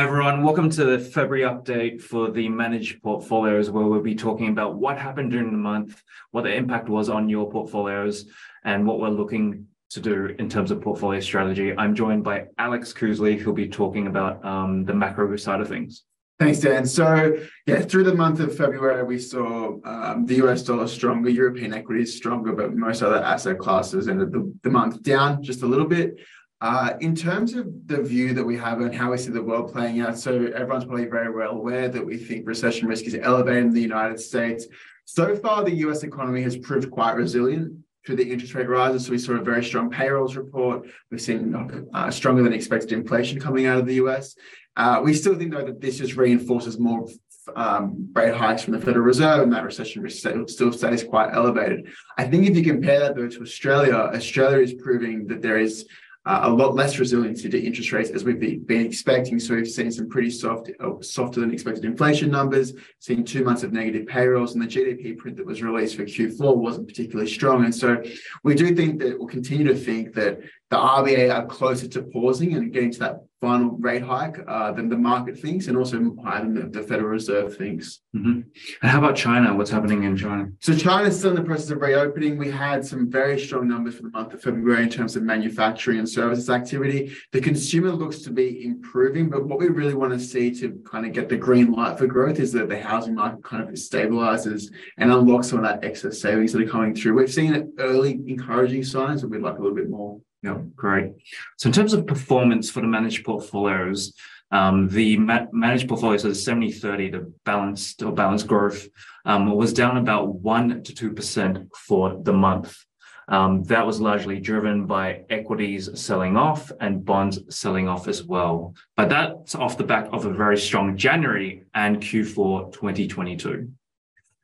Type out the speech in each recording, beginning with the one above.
Hi, everyone. Welcome to the February update for the managed portfolios, where we'll be talking about what happened during the month, what the impact was on your portfolios, and what we're looking to do in terms of portfolio strategy. I'm joined by Alex Cousley, who'll be talking about um, the macro side of things. Thanks, Dan. So yeah, through the month of February, we saw um, the US dollar stronger, European equities stronger, but most other asset classes ended the month down just a little bit. Uh, in terms of the view that we have and how we see the world playing out, so everyone's probably very well aware that we think recession risk is elevated in the United States. So far, the US economy has proved quite resilient through the interest rate rises. So we saw a very strong payrolls report. We've seen uh, stronger than expected inflation coming out of the US. Uh, we still think, though, that this just reinforces more um, rate hikes from the Federal Reserve, and that recession risk still stays quite elevated. I think if you compare that, though, to Australia, Australia is proving that there is Uh, a lot less resiliency to interest rates as we've been expecting. So we've seen some pretty soft, uh, softer than expected inflation numbers, seen two months of negative payrolls, and the GDP print that was released for Q4 wasn't particularly strong. And so we do think that we'll continue to think that the RBA are closer to pausing and getting to that final rate hike than the market thinks, and also higher than the Federal Reserve thinks. Mm-hmm. And how about China? What's happening in China? So China is still in the process of reopening. We had some very strong numbers for the month of February in terms of manufacturing and services activity. The consumer looks to be improving, but what we really want to see to kind of get the green light for growth is that the housing market kind of stabilizes and unlocks some of that excess savings that are coming through. We've seen early encouraging signs, but we'd like a little bit more. Yeah, great. So in terms of performance for the managed portfolios, um, the managed portfolios are 70/30, the balanced or balanced growth, um, was down about 1% to 2% for the month. Um, that was largely driven by equities selling off and bonds selling off as well. But that's off the back of a very strong January and Q4 2022.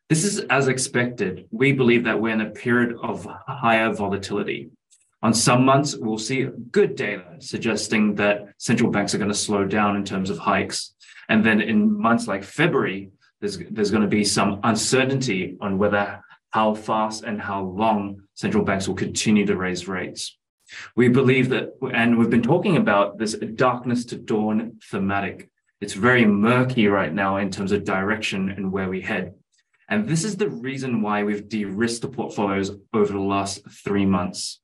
This is as expected. We believe that we're in a period of higher volatility. On some months, we'll see good data suggesting that central banks are going to slow down in terms of hikes, and then in months like February, there's there's going to be some uncertainty on whether how fast and how long central banks will continue to raise rates. We believe that, and we've been talking about this darkness to dawn thematic. It's very murky right now in terms of direction and where we head, and this is the reason why we've de-risked the portfolios over the last three months.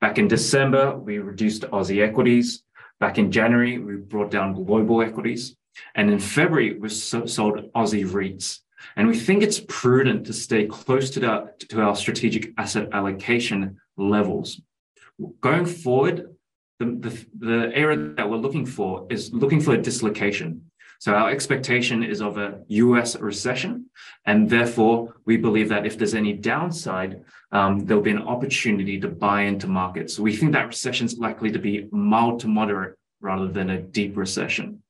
Back in December, we reduced Aussie equities. Back in January, we brought down global equities, and in February, we sold Aussie REITs. And we think it's prudent to stay close to our strategic asset allocation levels. Going forward, the, the, the area that we're looking for is looking for a dislocation. So our expectation is of a U.S. recession, and therefore, we believe that if there's any downside, um, there'll be an opportunity to buy into markets. We think that recession is likely to be mild to moderate rather than a deep recession.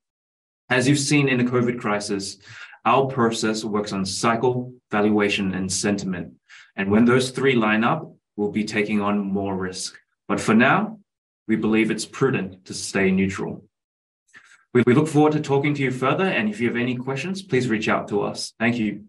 As you've seen in the COVID crisis, our process works on cycle, valuation, and sentiment, and when those three line up, we'll be taking on more risk. But for now, we believe it's prudent to stay neutral. We look forward to talking to you further, and if you have any questions, please reach out to us. Thank you.